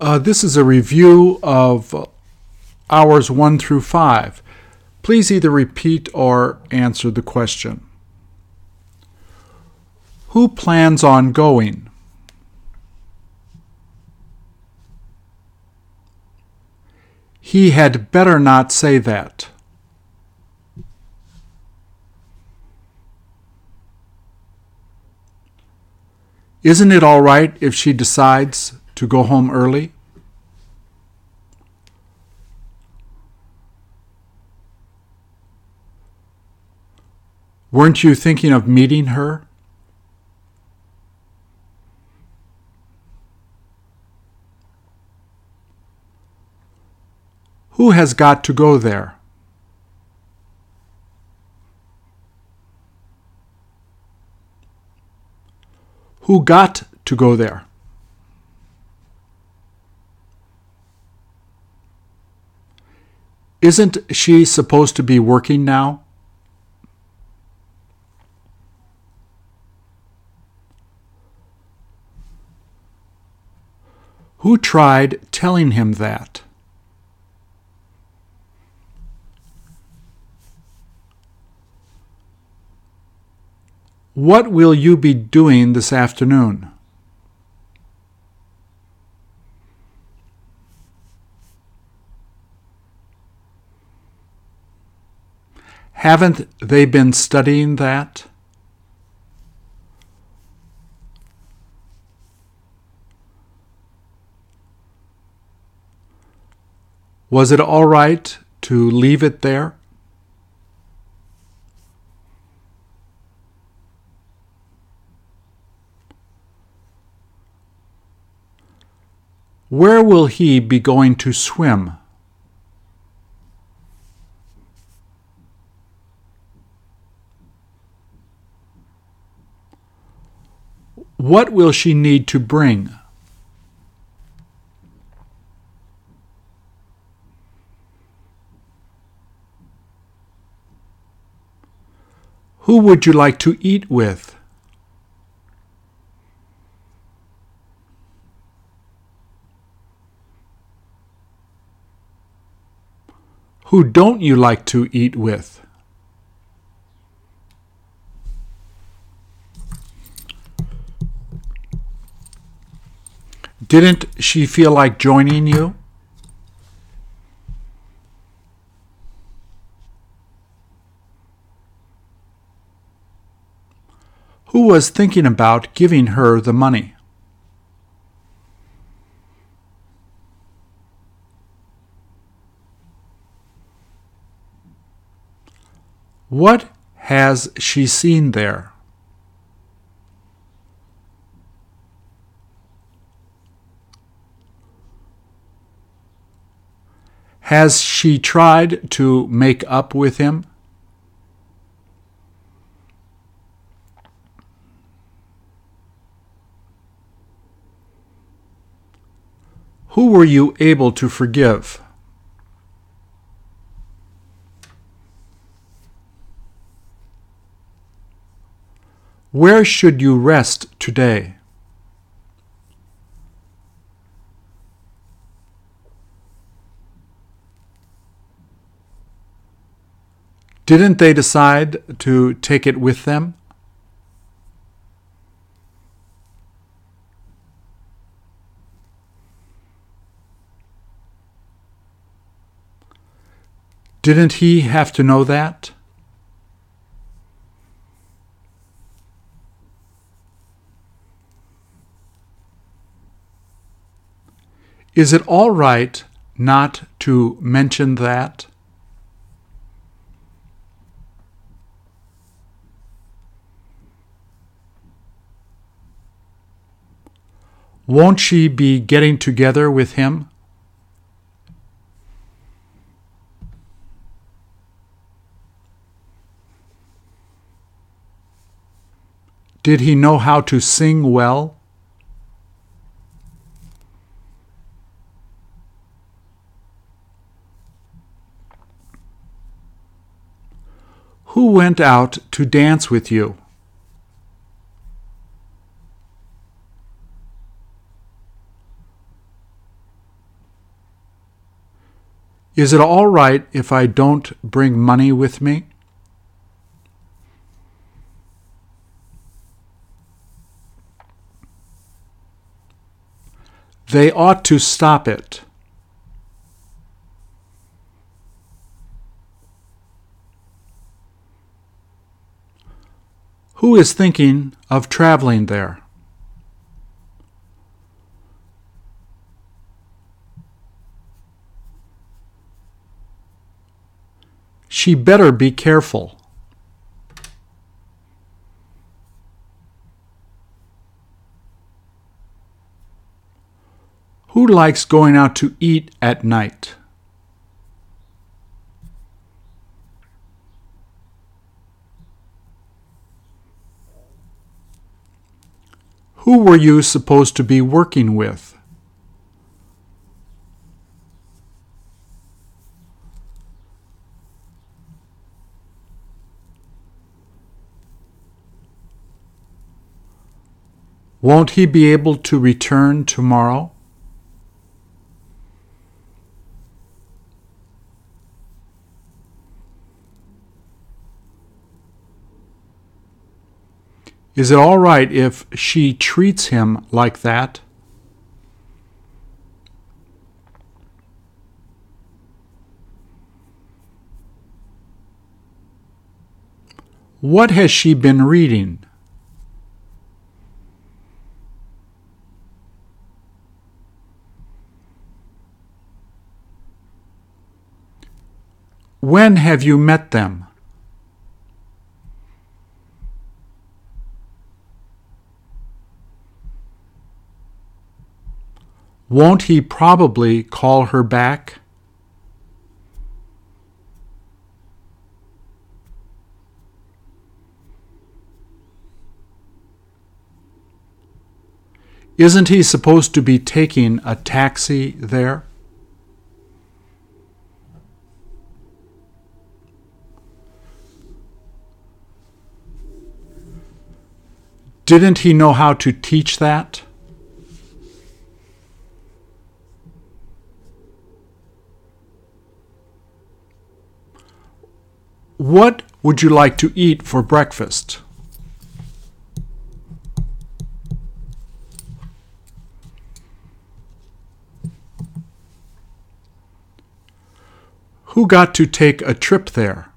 Uh, this is a review of hours 1 through 5. Please either repeat or answer the question. Who plans on going? He had better not say that. Isn't it all right if she decides to go home early? Weren't you thinking of meeting her? Who has got to go there? Who got to go there? Isn't she supposed to be working now? Who tried telling him that? What will you be doing this afternoon? Haven't they been studying that? Was it all right to leave it there? Where will he be going to swim? What will she need to bring? Who would you like to eat with? Who don't you like to eat with? Didn't she feel like joining you? Who was thinking about giving her the money? What has she seen there? Has she tried to make up with him? Who were you able to forgive? Where should you rest today? Didn't they decide to take it with them? Didn't he have to know that? Is it all right not to mention that? Won't she be getting together with him? Did he know how to sing well? Who went out to dance with you? Is it all right if I don't bring money with me? They ought to stop it. Who is thinking of traveling there? She better be careful. Who likes going out to eat at night? Who were you supposed to be working with? Won't he be able to return tomorrow? Is it all right if she treats him like that? What has she been reading? When have you met them? Won't he probably call her back? Isn't he supposed to be taking a taxi there? Didn't he know how to teach that? What would you like to eat for breakfast? Who got to take a trip there?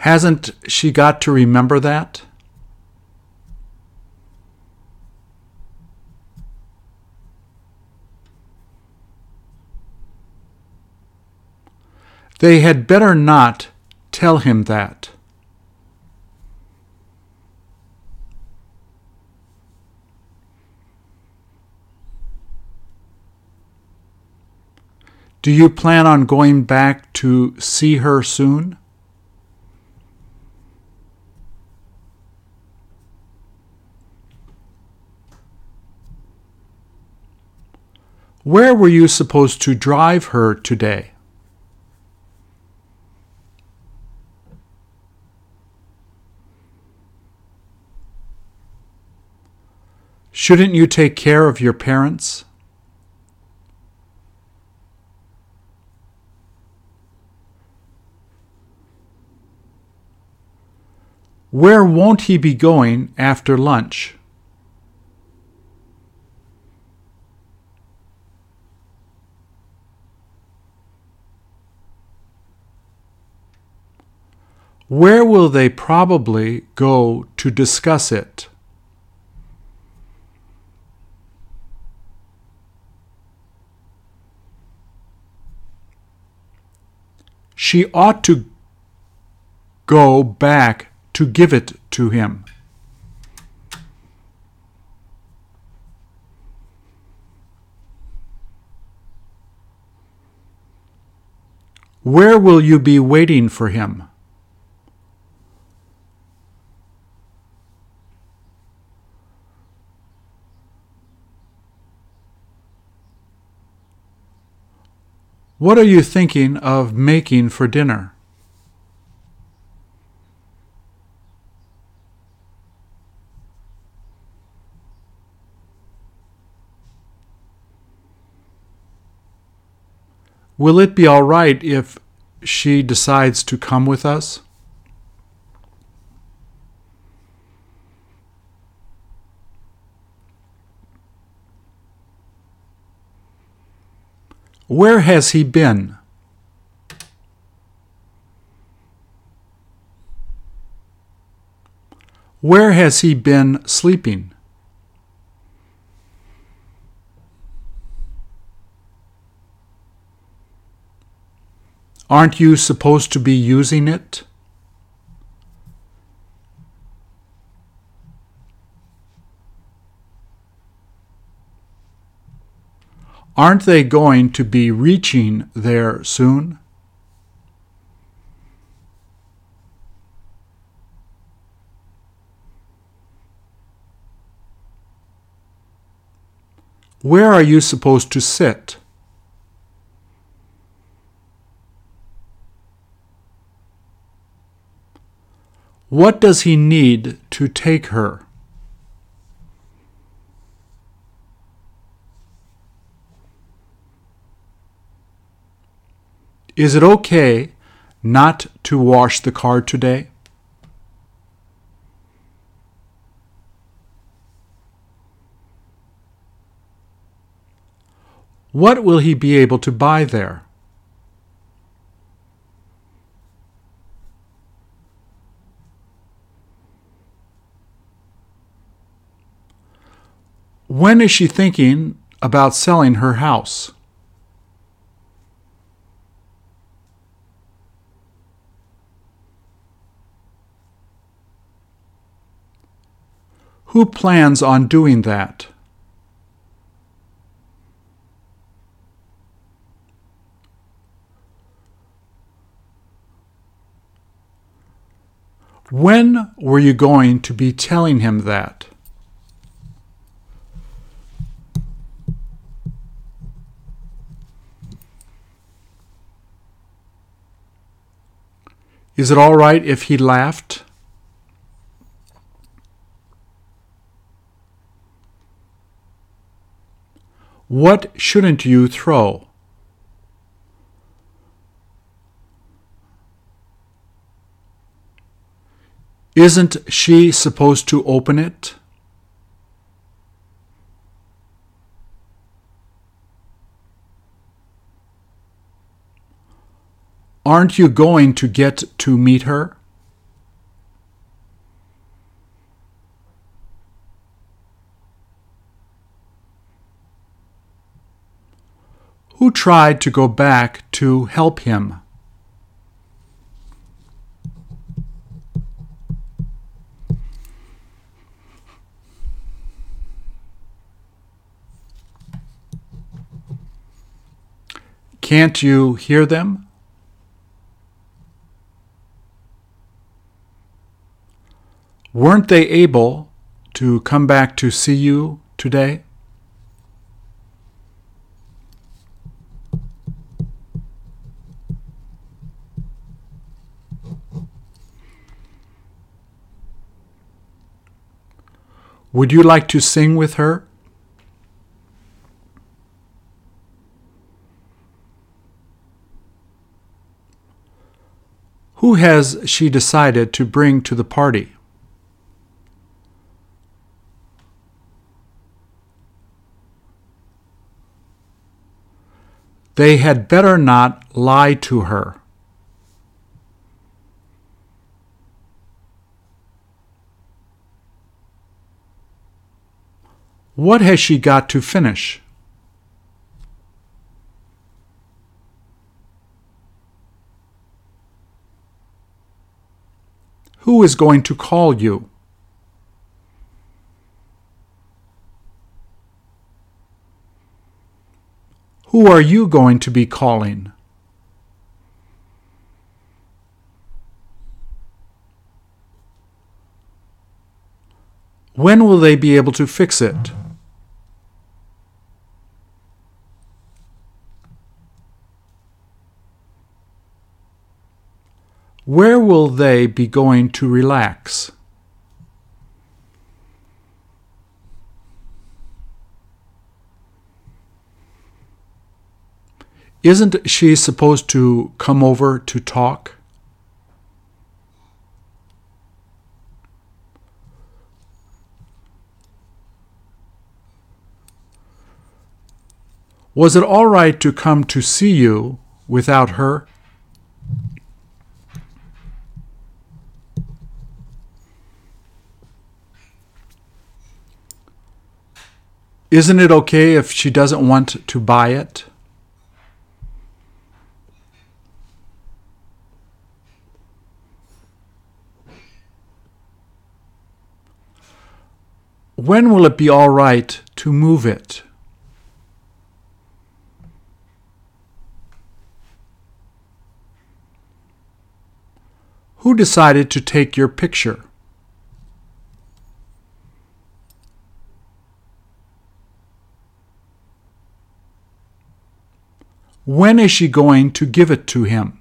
Hasn't she got to remember that? They had better not tell him that. Do you plan on going back to see her soon? Where were you supposed to drive her today? Shouldn't you take care of your parents? Where won't he be going after lunch? Where will they probably go to discuss it? She ought to go back to give it to him. Where will you be waiting for him? What are you thinking of making for dinner? Will it be all right if she decides to come with us? Where has he been? Where has he been sleeping? Aren't you supposed to be using it? Aren't they going to be reaching there soon? Where are you supposed to sit? What does he need to take her? Is it okay not to wash the car today? What will he be able to buy there? When is she thinking about selling her house? Who plans on doing that? When were you going to be telling him that? Is it all right if he laughed? What shouldn't you throw? Isn't she supposed to open it? Aren't you going to get to meet her? Who tried to go back to help him? Can't you hear them? Weren't they able to come back to see you today? Would you like to sing with her? Who has she decided to bring to the party? They had better not lie to her. What has she got to finish? Who is going to call you? Who are you going to be calling? When will they be able to fix it? Where will they be going to relax? Isn't she supposed to come over to talk? Was it all right to come to see you without her? Isn't it okay if she doesn't want to buy it? When will it be all right to move it? Who decided to take your picture? When is she going to give it to him?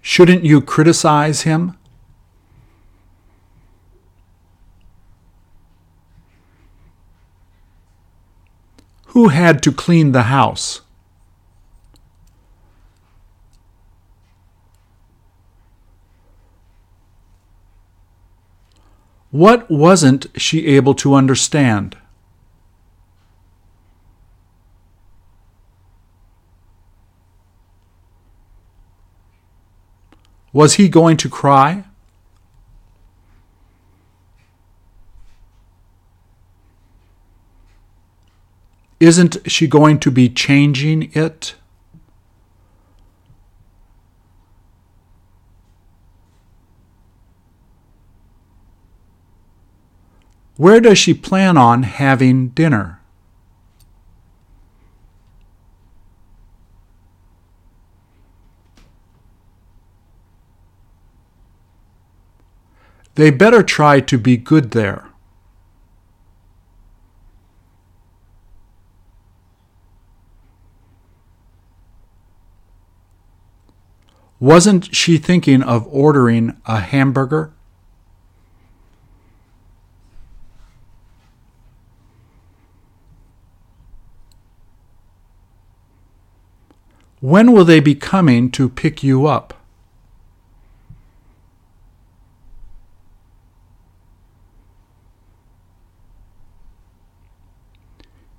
Shouldn't you criticize him? Who had to clean the house? What wasn't she able to understand? Was he going to cry? Isn't she going to be changing it? Where does she plan on having dinner? They better try to be good there. Wasn't she thinking of ordering a hamburger? When will they be coming to pick you up?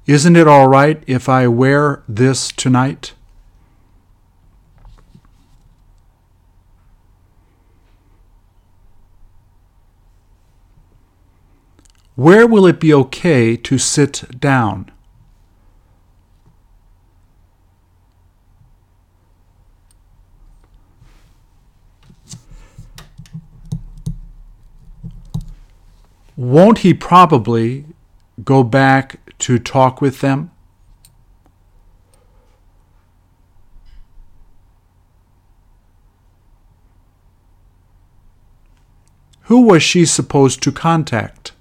Isn't it all right if I wear this tonight? Where will it be okay to sit down? Won't he probably go back to talk with them? Who was she supposed to contact?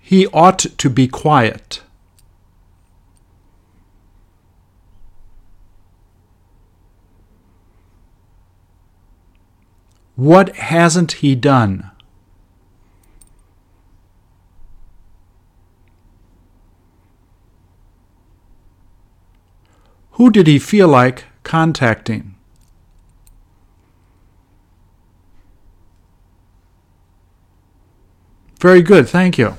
He ought to be quiet. What hasn't he done? Who did he feel like contacting? Very good, thank you.